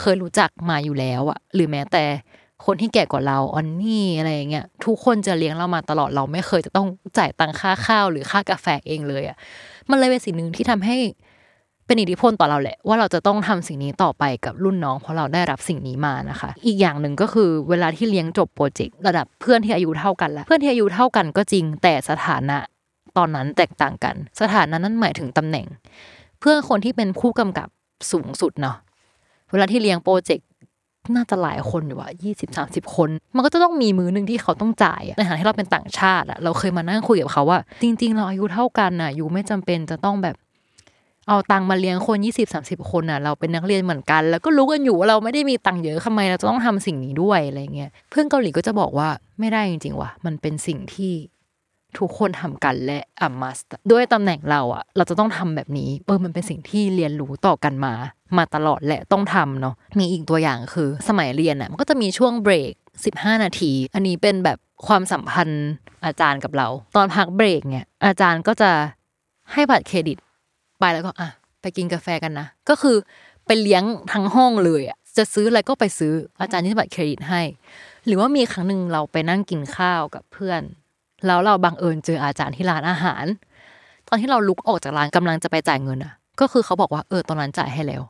เคยรู้จักมาอยู่แล้วอะหรือแม้แต่คนที่แก่กว่าเราออนนี่อะไรอย่างเงี้ยทุกคนจะเลี้ยงเรามาตลอดเราไม่เคยจะต้องจ่ายตังค่าข้าวหรือค่ากาแฟเองเลยอะมันเลยเป็นสิ่งหนึ่งที่ทำให้ เป็นอิทธิพลต่อเราแหละ ว่าเราจะต้องทำสิ่งนี้ต่อไปกับรุ่นน้อง เพราะเราได้รับสิ่งนี้มานะคะ อีกอย่างหนึ่งก็คือเวลาที่เลี้ยงจบโปรเจกต์ระดับเพื่อนที่อายุเท่ากันแล้วเพื่อนที่อายุเท่ากันก็จริงแต่สถานะตอนนั้นแตกต่างกัน สถานะนั้นหมายถึงตำแหน่ง เพื่อนคนที่เป็นผู้กำกับสูงสุดเนาะเวลาที่เลี้ยงโปรเจกต์น่าจะหลายคนอยู่ว่ายี่สิบสามสิบคน มันก็จะต้องมีมือหนึ่งที่เขาต้องจ่ายในฐานะที่เราเป็นต่างชาติอะเราเคยมานั่งคุยกับเขาว่า จริง ๆ เราอายุเท่ากันอะอยู่ไม่จำเป็นจะต้องแบบ เอาตังมาเลี้ยงคนยี่สิบสามสิบคนอะเราเป็นนักเรียนเหมือนกัน แล้วก็รู้กันอยู่ว่าเราไม่ได้มีตังเยอะทำไมเราจะต้องทำสิ่งนี้ด้วยอะไรเงี้ยเพื่อนเกาหลีก็จะบอกว่าไม่ได้จริงๆว่ะมันเป็นสิ่งที่ทุกคนทำกันและอะ must ด้วยตำแหน่งเราอะ เราจะต้องทำแบบนี้เออมันเป็นสิ่งที่เรียนรู้ต่อกันมา มาตลอดและต้องทำเนาะมีอีกตัวอย่างคือสมัยเรียนอะมันก็จะมีช่วงเบรก 15 นาที อันนี้เป็นแบบความสัมพันธ์อาจารย์กับเรา ตอนพักเบรกเนี่ยอาจารย์ก็จะให้บัตรเครดิต ไปแล้วก็อะไปกินกาแฟกันนะ ก็คือไปเลี้ยงทั้งห้องเลยอะจะซื้ออะไรก็ไปซื้ออาจารย์ที่บัตรเครดิตให้ หรือว่ามีครั้งหนึ่งเราไปนั่งกินข้าวกับเพื่อน แล้วเราบังเอิญเจออาจารย์ที่ร้านอาหาร ตอนที่เราลุกออกจากร้านกำลังจะไปจ่ายเงินอะ ก็คือเขาบอกว่าเออตอนนั้นจ่ายให้แล้ว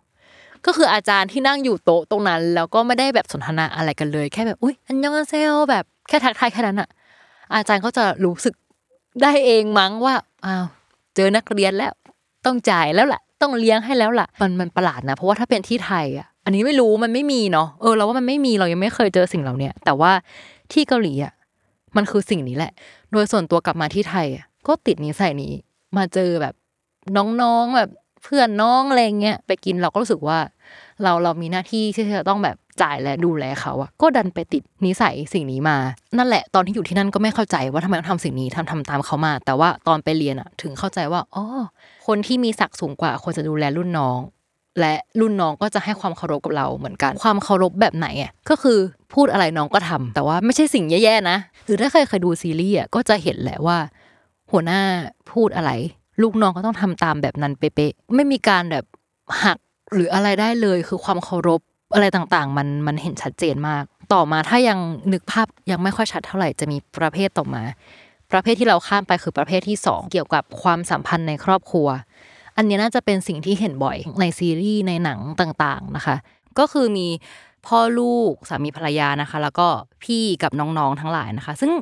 ก็คืออาจารย์ที่นั่งอยู่โต๊ะตรงนั้น แล้วก็ไม่ได้แบบสนทนาอะไรกันเลย แค่แบบอุ้ยอันยองอเซลแบบแค่ทักทายแค่นั้นอะ อาจารย์ก็จะรู้สึกได้เองมั้งว่าอ้าวเจอนักเรียนแล้ว ต้องจ่ายแล้วล่ะ ต้องเลี้ยงให้แล้วล่ะ มันมันประหลาดนะ เพราะว่าถ้าเป็นที่ไทยอะ อันนี้ไม่รู้มันไม่มีเนาะ เออเราว่ามันไม่มีเรายังไม่เคยเจอสิ่งเหล่าเนี้ยแต่ว่าที่เกาหลีอะมันคือสิ่งนี้แหละ โดยส่วนตัวกลับมาที่ไทยอะก็ติดนิสัยนี้ มาเจอแบบน้องๆแบบ เพื่อนน้องอะไรเงี้ยไปกินเราก็รู้สึกว่า เราเรามีหน้าที่ที่จะต้องแบบจ่ายและดูแลเขาอะก็ดันไปติดนิสัยสิ่งนี้มา นั่นแหละตอนที่อยู่ที่นั่นก็ไม่เข้าใจว่าทำไมต้องทำสิ่งนี้ทำทำตามเขามา แต่ว่าตอนไปเรียนอะถึงเข้าใจว่าอ๋อคนที่มีศักดิ์สูงกว่าควรจะดูแลรุ่นน้อง และรุ่นน้องก็จะให้ความเคารพกับเราเหมือนกัน ความเคารพแบบไหนอะก็คือพูดอะไรน้องก็ทำแต่ว่าไม่ใช่สิ่งแย่ๆนะหรือถ้าใครเคยดูซีรีส์อะก็จะเห็นแหละว่า หัวหน้าพูดอะไร ลูกน้องก็ต้องทำตามแบบนั้นเป๊ะๆไม่มีการแบบหักหรืออะไรได้เลย คือความเคารพอะไรต่างๆ มันมันเห็นชัดเจนมาก ต่อมาถ้ายังนึกภาพยังไม่ค่อยชัดเท่าไหร่จะมีประเภทต่อมา ประเภทที่เราข้ามไปคือประเภทที่สองเกี่ยวกับความสัมพันธ์ในครอบครัว อันนี้น่าจะเป็นสิ่งที่เห็นบ่อยในซีรีส์ในหนังต่างๆนะคะ ก็คือมี พ่อลูกสามีภรรยานะคะ แล้วก็พี่กับน้องๆทั้งหลายนะคะ ซึ่ง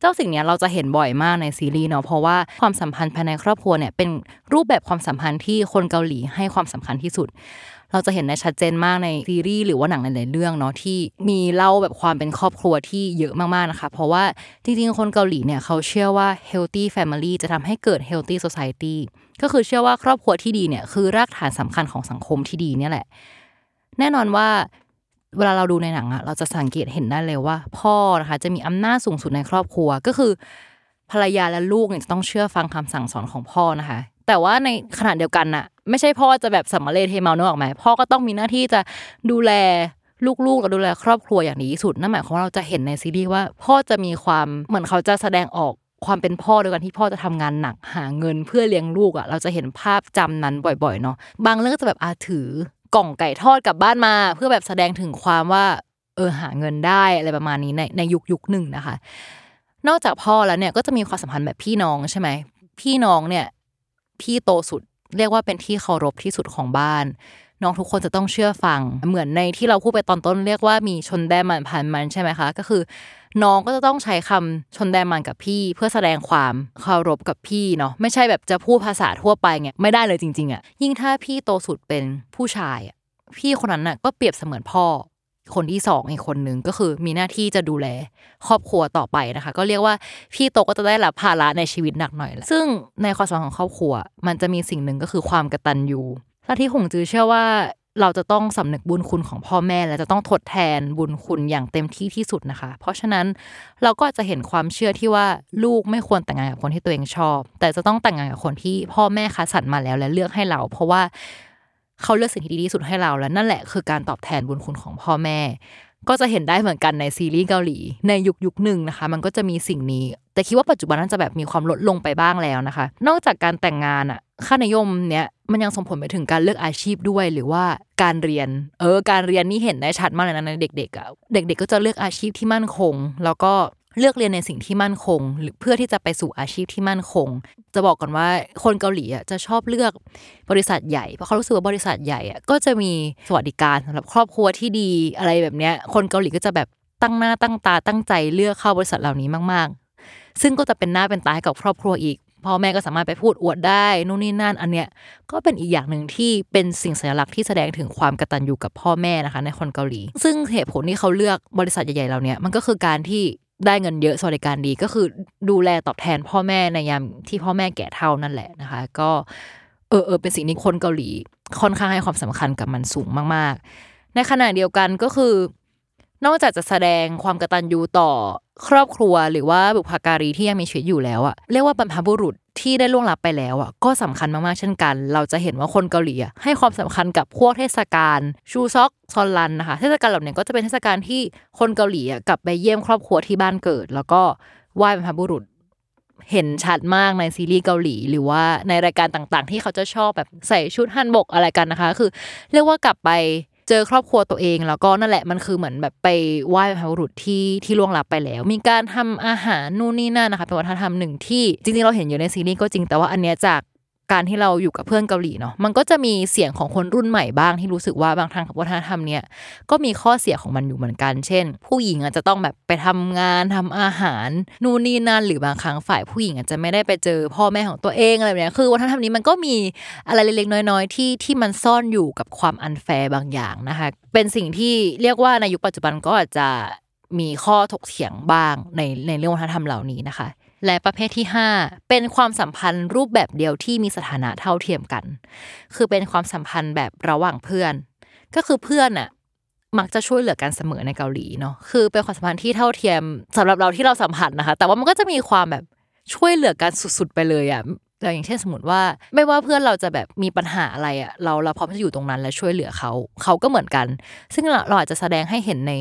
เจ้าสิ่งนี้เราจะเห็นบ่อยมากในซีรีส์เนาะเพราะว่าความสัมพันธ์ภายในครอบครัวเนี่ยเป็นรูปแบบความสัมพันธ์ที่คนเกาหลีให้ความสำคัญที่สุด เราจะเห็นได้ชัดเจนมากในซีรีส์หรือว่าหนังหลายๆเรื่องเนาะที่มีเล่าแบบความเป็นครอบครัวที่เยอะมากๆนะคะ เพราะว่าจริงๆ คนเกาหลีเนี่ยเขาเชื่อว่า healthy family จะทำให้เกิด healthy society ก็คือเชื่อว่าครอบครัวที่ดีเนี่ยคือรากฐานสำคัญของสังคมที่ดีเนี่ยแหละ แน่นอนว่า เวลาเราดูในหนังอะเราจะสังเกตเห็นได้เลยว่า พ่อนะคะจะมีอำนาจสูงสุดในครอบครัวก็คือ ภรรยาและลูกเนี่ยจะต้องเชื่อฟังคำสั่งสอนของพ่อนะคะ แต่ว่าในขณะเดียวกันน่ะ ไม่ใช่พ่อจะแบบสัมมาเลเทเมาเนกออกไหมพ่อก็ต้องมีหน้าที่จะดูแลลูกๆและดูแลครอบครัวอย่างดีที่สุดนั่นหมายความว่าเราจะเห็นในซีรีส์ว่า พ่อจะมีความเหมือนเขาจะแสดงออกความเป็นพ่อโดยการที่พ่อจะทำงานหนักหาเงินเพื่อเลี้ยงลูกอะเราจะเห็นภาพจำนั้นบ่อยๆเนาะบางเรื่องก็จะแบบอาถือ กล่องไก่ทอดกลับบ้านมา เพื่อแบบแสดงถึงความว่า เออหาเงินได้อะไรประมาณนี้ในในยุคยุคหนึ่งนะคะ นอกจากพ่อแล้วเนี่ยก็จะมีความสัมพันธ์แบบพี่น้องใช่ไหมพี่น้องเนี่ย พี่โตสุดเรียกว่าเป็นที่เคารพที่สุดของบ้าน น้องทุกคนจะต้องเชื่อฟัง เหมือนในที่เราพูดไปตอนต้น เรียกว่ามีชนแดมันผ่านมันใช่ไหมคะ ก็คือ น้องก็จะต้องใช้คำชนแดนมันกับพี่ เพื่อแสดงความเคารพกับพี่เนาะไม่ใช่แบบจะพูดภาษาทั่วไปไงไม่ได้เลยจริง ๆอะยิ่งถ้าพี่โตสุดเป็นผู้ชายอะพี่คนนั้นน่ะก็เปรียบเสมือนพ่อ คนที่สองอีกคนนึงก็คือมีหน้าที่จะดูแล ครอบครัวต่อไปนะคะ ก็เรียกว่าพี่โตก็จะได้รับภาระในชีวิตหนักหน่อยแหละซึ่งในความสัมพันธ์ของครอบครัว มันจะมีสิ่งหนึ่งก็คือความกระตัญญูและที่หงจือเชื่อว่าเราจะต้องสำนึกบุญคุณของพ่อแม่ และจะต้องทดแทนบุญคุณอย่างเต็มที่ที่สุดนะคะ เพราะฉะนั้นเราก็จะเห็นความเชื่อที่ว่าลูกไม่ควรแต่งงานกับคนที่ตัวเองชอบ แต่จะต้องแต่งงานกับคนที่พ่อแม่คัดสรรมาแล้วและเลือกให้เรา เพราะว่าเขาเลือกสิ่งที่ดีที่สุดให้เราและนั่นแหละคือการตอบแทนบุญคุณของพ่อแม่ ก็จะเห็นได้เหมือนกันในซีรีส์เกาหลี ในยุคยุคหนึ่งนะคะ มันก็จะมีสิ่งนี้ แต่คิดว่าปัจจุบันน่าจะแบบมีความลดลงไปบ้างแล้วนะคะ นอกจากการแต่งงานอะค่านิยมเนี้ย มันยังส่งผลไปถึงการเลือกอาชีพด้วยหรือว่าการเรียน เออ การเรียนนี่เห็นได้ชัดมากเลยนะในเด็กๆอะเด็ก ๆ ก็จะเลือกอาชีพที่มั่นคง แล้วก็เลือกเรียนในสิ่งที่มั่นคง หรือเพื่อที่จะไปสู่อาชีพที่มั่นคง จะบอกก่อนว่าคนเกาหลีอะจะชอบเลือกบริษัทใหญ่เพราะเขารู้สึกว่าบริษัทใหญ่อะก็จะมีสวัสดิการสำหรับครอบครัวที่ดีอะไรแบบเนี้ย คนเกาหลีก็จะแบบตั้งหน้าตั้งตาตั้งใจเลือกเข้าบริษัทเหล่านี้มากๆ ซึ่งก็จะเป็นหน้าเป็นตาให้กับครอบครัวอีก พ่อแม่ก็สามารถไปพูดอวดได้นู่นนี่นั่นอันเนี้ยก็เป็นอีกอย่างหนึ่งที่เป็นสิ่งสัญลักษณ์ที่แสดงถึงความกตัญญูกับพ่อแม่นะคะในคนเกาหลี ซึ่งเหตุผลที่เขาเลือกบริษัทใหญ่ๆเหล่านี้มันก็คือการที่ได้เงินเยอะสวัสดิการดีก็คือดูแลตอบแทนพ่อแม่ในยามที่พ่อแม่แก่เท่านั่นแหละนะคะ ก็เออเออเป็นสิ่งที่คนเกาหลี ค่อนข้างให้ความสำคัญกับมันสูงมากๆ ในขณะเดียวกันก็คือ นอกจากจะแสดงความกตัญญูต่อ ครอบครัวหรือว่าบุพการีที่ยังมีชีวิตอยู่แล้วอะเรียกว่าบรรพบุรุษที่ได้ล่วงลับไปแล้วอะก็สำคัญมากๆเช่นกัน เราจะเห็นว่าคนเกาหลีอะให้ความสำคัญกับพวกเทศกาลชูซอกซอนลันนะคะเทศกาลเหล่านี้ก็จะเป็นเทศกาลที่คนเกาหลีอะกลับไปเยี่ยมครอบครัวที่บ้านเกิด แล้วก็ไหว้บรรพบุรุษเห็นชัดมากในซีรีส์เกาหลี หรือว่าในรายการต่างๆ ที่เขาจะชอบแบบใส่ชุดฮันบกอะไรกันนะคะ คือ เรียกว่ากลับไป เจอครอบครัวตัวเอง แล้วก็นั่นแหละมันคือเหมือนแบบไปไหว้บรรพบุรุษที่ที่ล่วงลับไปแล้ว มีการทำอาหารนู่นนี่นั่นนะคะเป็นวัฒนธรรมหนึ่งที่จริงๆเราเห็นอยู่ในซีรีส์ก็จริงแต่ว่าอันเนี้ยจาก การที่เราอยู่กับเพื่อนเกาหลีเนาะมันก็จะมีเสียงของคนรุ่นใหม่บ้างที่รู้สึกว่าบางทางวัฒนธรรมเนี้ยก็มีข้อเสียของมันอยู่เหมือนกัน เช่น ผู้หญิงอาจจะต้องแบบไปทำงานทำอาหารนู่นนี่นั่นหรือบางครั้งฝ่ายผู้หญิงอาจจะไม่ได้ไปเจอพ่อแม่ของตัวเองอะไรแบบเนี้ยคือวัฒนธรรมนี้มันก็มีอะไรเล็กๆน้อยๆที่ที่มันซ่อนอยู่กับความอันแฟร์บางอย่างนะคะ เป็นสิ่งที่เรียกว่าในยุคปัจจุบันก็อาจจะมีข้อถกเถียงบ้างในในเรื่องวัฒนธรรมเหล่านี้นะคะ และประเภทที่ 5 เป็นความสัมพันธ์รูปแบบเดียวที่มีสถานะเท่าเทียมกัน คือเป็นความสัมพันธ์แบบระหว่างเพื่อน ก็คือเพื่อนอะมักจะช่วยเหลือกันเสมอในเกาหลีเนาะคือเป็นความสัมพันธ์ที่เท่าเทียมสำหรับเราที่เราสัมผัสนะคะ แต่ว่ามันก็จะมีความแบบช่วยเหลือกันสุดๆไปเลยอะเราอย่างเช่นสมมติว่า ไม่ว่าเพื่อนเราจะแบบมีปัญหาอะไรอะเราเราพร้อมจะอยู่ตรงนั้นและช่วยเหลือเขาเขาก็เหมือนกัน ซึ่งเราอาจจะแสดงให้เห็นใน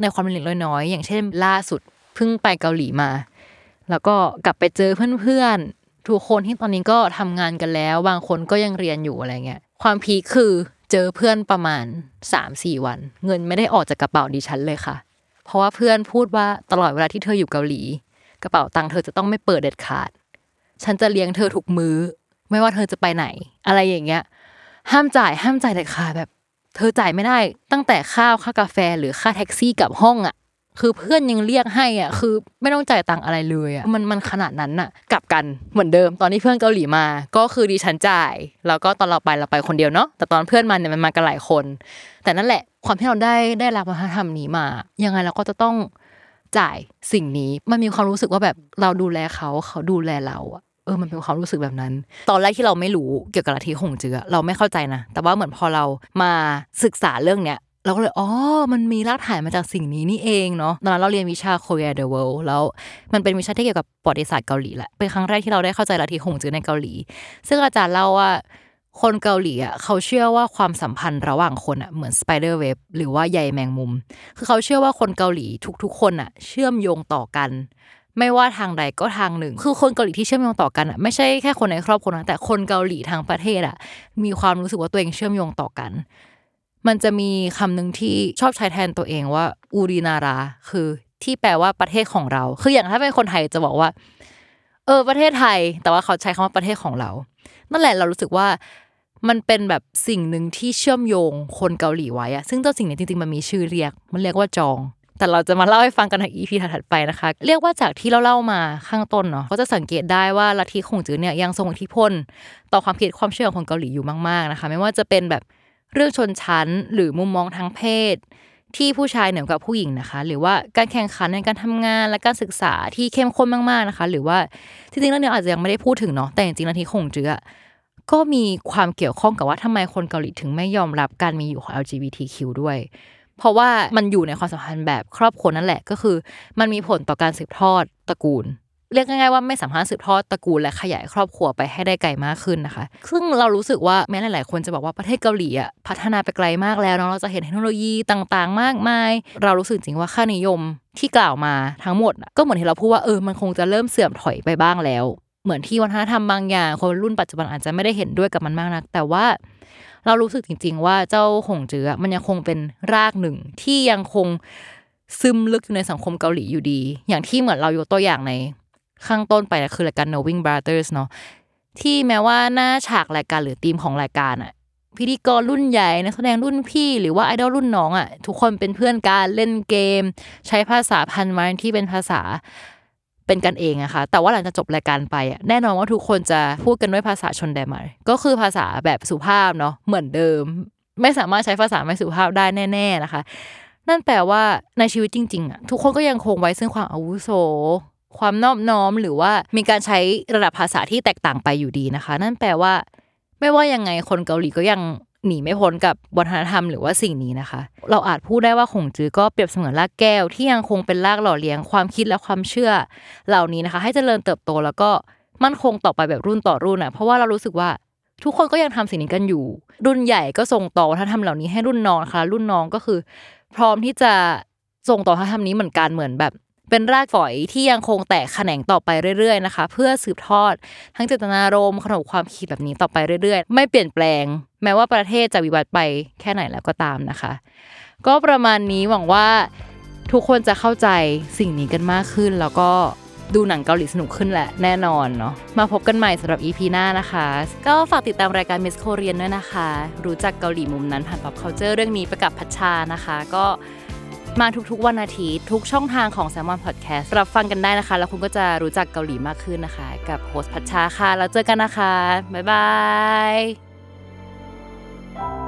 ในความเล็กน้อย อย่างเช่นล่าสุดเพิ่งไปเกาหลีมา แล้วก็กลับไปเจอเพื่อนๆทุกคนที่ตอนนี้ก็ทำงานกันแล้ว บางคนก็ยังเรียนอยู่อะไรเงี้ยความพีคคือเจอเพื่อนประมาณ3-4วัน เงินไม่ได้ออกจากกระเป๋าดิฉันเลยค่ะ เพราะว่าเพื่อนพูดว่าตลอดเวลาที่เธออยู่เกาหลี กระเป๋าตังค์เธอจะต้องไม่เปิดเด็ดขาด ฉันจะเลี้ยงเธอทุกมื้อ ไม่ว่าเธอจะไปไหน อะไรอย่างเงี้ย ห้ามจ่ายห้ามจ่ายเด็ดขาดแบบ เธอจ่ายไม่ได้ตั้งแต่ข้าวค่ากาแฟหรือค่าแท็กซี่กลับห้องอะ คือเพื่อนยังเรียกให้อะคือไม่ต้องจ่ายตังค์อะไรเลยอะมันมันขนาดนั้นอะกลับกันเหมือนเดิมตอนที่เพื่อนเกาหลีมา ก็คือดิฉันจ่าย แล้วก็ตอนเราไปเราไปคนเดียวเนาะแต่ตอนเพื่อนมาเนี่ยมันมากันหลายคน แต่นั่นแหละความที่เราได้ได้รับวัฒนธรรมนี้มา ยังไงเราก็จะต้องจ่ายสิ่งนี้มันมีความรู้สึกว่าแบบเราดูแลเขาเขาดูแลเราอะเออมันเป็นความรู้สึกแบบนั้น ตอนแรกที่เราไม่รู้เกี่ยวกับลัทธิหงจือเราไม่เข้าใจนะ แต่ว่าเหมือนพอเรามาศึกษาเรื่องเนี้ย เราก็เลย อ๋อ มันมีรากฐานมาจากสิ่งนี้นี่เองเนาะตอนนั้นเราเรียนวิชา Korea the World แล้วมันเป็นวิชาที่เกี่ยวกับประวัติศาสตร์เกาหลีแหละ เป็นครั้งแรกที่เราได้เข้าใจลัทธิหงจือในเกาหลี ซึ่งอาจารย์เล่าว่าคนเกาหลีอะเขาเชื่อว่าความสัมพันธ์ระหว่างคนอะเหมือนสไปเดอร์เว็บหรือว่าใยแมงมุม คือเขาเชื่อว่าคนเกาหลีทุกๆ คนอะ เชื่อมโยงต่อกัน ไม่ว่าทางใดก็ทางหนึ่ง คือคนเกาหลีที่เชื่อมโยงต่อกันอะไม่ใช่แค่คนในครอบครัวนะแต่คนเกาหลีทางประเทศอะมีความรู้สึกว่าตัวเองเชื่อมโยงต่อกัน มันจะมีคำหนึ่งที่ชอบใช้แทนตัวเองว่าอูรินารา คือที่แปลว่าประเทศของเรา คืออย่างถ้าเป็นคนไทยจะบอกว่า เออ ประเทศไทย แต่ว่าเขาใช้คำว่าประเทศของเรา นั่นแหละเรารู้สึกว่ามันเป็นแบบสิ่งหนึ่งที่เชื่อมโยงคนเกาหลีไว้อะซึ่งตัวสิ่งนี้จริงๆมันมีชื่อเรียก มันเรียกว่าจอง แต่เราจะมาเล่าให้ฟังกันใน EP ถัดไปนะคะ เรียกว่าจากที่เราเล่ามาข้างต้นเนาะก็จะสังเกตได้ว่าลัทธิคงจือเนี่ยยังทรงอิทธิพล ต่อความคิดความเชื่อของคนเกาหลีอยู่มากๆนะคะ ไม่ว่าจะเป็นแบบ เรื่องชนชั้นหรือมุมมองทางเพศ ที่ผู้ชายเหนือกว่าผู้หญิงนะคะ หรือว่าการแข่งขันในการทำงานและการศึกษาที่เข้มข้นมากๆนะคะ หรือว่าจริงๆแล้วเนี่ยอาจจะยังไม่ได้พูดถึงเนาะแต่จริงๆลัทธิคงเจือก็มีความเกี่ยวข้องกับว่าทำไมคนเกาหลีถึงไม่ยอมรับการมีอยู่ของ LGBTQ ด้วย เพราะว่ามันอยู่ในความสัมพันธ์แบบครอบครัวนั่นแหละก็คือ มันมีผลต่อการสืบทอดตระกูล เรียกง่ายๆว่าไม่สามารถสืบทอดตระกูลและขยายครอบครัวไปให้ได้ไกลมากขึ้นนะคะ ซึ่งเรารู้สึกว่าแม้หลาย ๆ คนจะบอกว่าประเทศเกาหลีอะพัฒนาไปไกลมากแล้วเนาะเราจะเห็นเทคโนโลยีต่างๆ มากมาย เรารู้สึกจริงว่าค่านิยมที่กล่าวมาทั้งหมด ก็เหมือนที่เราพูดว่าเออมันคงจะเริ่มเสื่อมถอยไปบ้างแล้ว เหมือนที่วัฒนธรรมบางอย่างคนรุ่นปัจจุบันอาจจะไม่ได้เห็นด้วยกับมันมากนัก แต่ว่าเรารู้สึกจริง ๆ ว่าเจ้าหงจืออมันยังคงเป็นรากหนึ่งที่ยังคงซึมลึกอยู่ในสังคมเกาหลีอยู่ดี อย่างที่เหมือนเรายกตัวอย่างใน ข้างต้นไปนะคือรายการ Knowing Brothers เนาะที่แม้ว่าหน้าฉากรายการหรือธีมของรายการอะพิธีกรรุ่นใหญ่นักแสดงรุ่นพี่หรือว่าไอดอลรุ่นน้องอะทุกคนเป็นเพื่อนกันเล่นเกม ใช้ภาษาพันไม้ที่เป็นภาษาเป็นกันเองอะค่ะแต่ว่าหลังจากจบรายการไปอะแน่นอนว่าทุกคนจะพูดกันด้วยภาษาชนแดนมาก็คือภาษาแบบสุภาพเนาะเหมือนเดิม ไม่สามารถใช้ภาษาไม่สุภาพได้แน่ ๆนะคะ นั่นแปลว่าในชีวิตจริงๆอะทุกคนก็ยังคงไว้ซึ่งความอาวุโส ความนอบน้อมหรือว่ามีการใช้ระดับภาษาที่แตกต่างไปอยู่ดีนะคะ นั่นแปลว่า ไม่ว่ายังไงคนเกาหลีก็ยังหนีไม่พ้นกับวัฒนธรรมหรือว่าสิ่งนี้นะคะ เราอาจพูดได้ว่าขงจื้อก็เปรียบเสมือนรากแก้วที่ยังคงเป็นรากหล่อเลี้ยงความคิดและความเชื่อ เหล่านี้นะคะ ให้เจริญเติบโตแล้วก็มั่นคงต่อไปแบบรุ่นต่อรุ่นอะเพราะว่าเรารู้สึกว่าทุกคนก็ยังทำสิ่งนี้กันอยู่ รุ่นใหญ่ก็ส่งต่อวัฒนธรรมเหล่านี้ให้รุ่นน้องนะคะรุ่นน้องก็คือ พร้อมที่จะส่งต่อวัฒนธรรมนี้เหมือนกันเหมือนแบบ เป็นรากฝอยที่ยังคงแตกแขนงต่อไปเรื่อยๆนะคะ เพื่อสืบทอด ทั้งเจตนารมณ์ขนบความคิดแบบนี้ต่อไปเรื่อยๆ ไม่เปลี่ยนแปลง แม้ว่าประเทศจะวิวัฒน์ไปแค่ไหนแล้วก็ตามนะคะ ก็ประมาณนี้หวังว่าทุกคนจะเข้าใจสิ่งนี้กันมากขึ้น แล้วก็ดูหนังเกาหลีสนุกขึ้นแหละแน่นอนเนาะมาพบกันใหม่สำหรับ EP หน้านะคะ ก็ฝากติดตามรายการ Miss Korean ด้วยนะคะ รู้จักเกาหลีมุมนั้นผ่าน pop culture เรื่องนี้ไปกับพัชชานะคะ ก็ มาทุกๆวันอาทิตย์ทุกช่องทางของแซม l อนพอดแคสต์รับฟังกันได้นะคะ แล้วคุณก็จะรู้จักเกาหลีมากขึ้นนะคะ กับโฮสต์พัชชาค่ะ แล้วเจอกันนะคะ บ๊ายบาย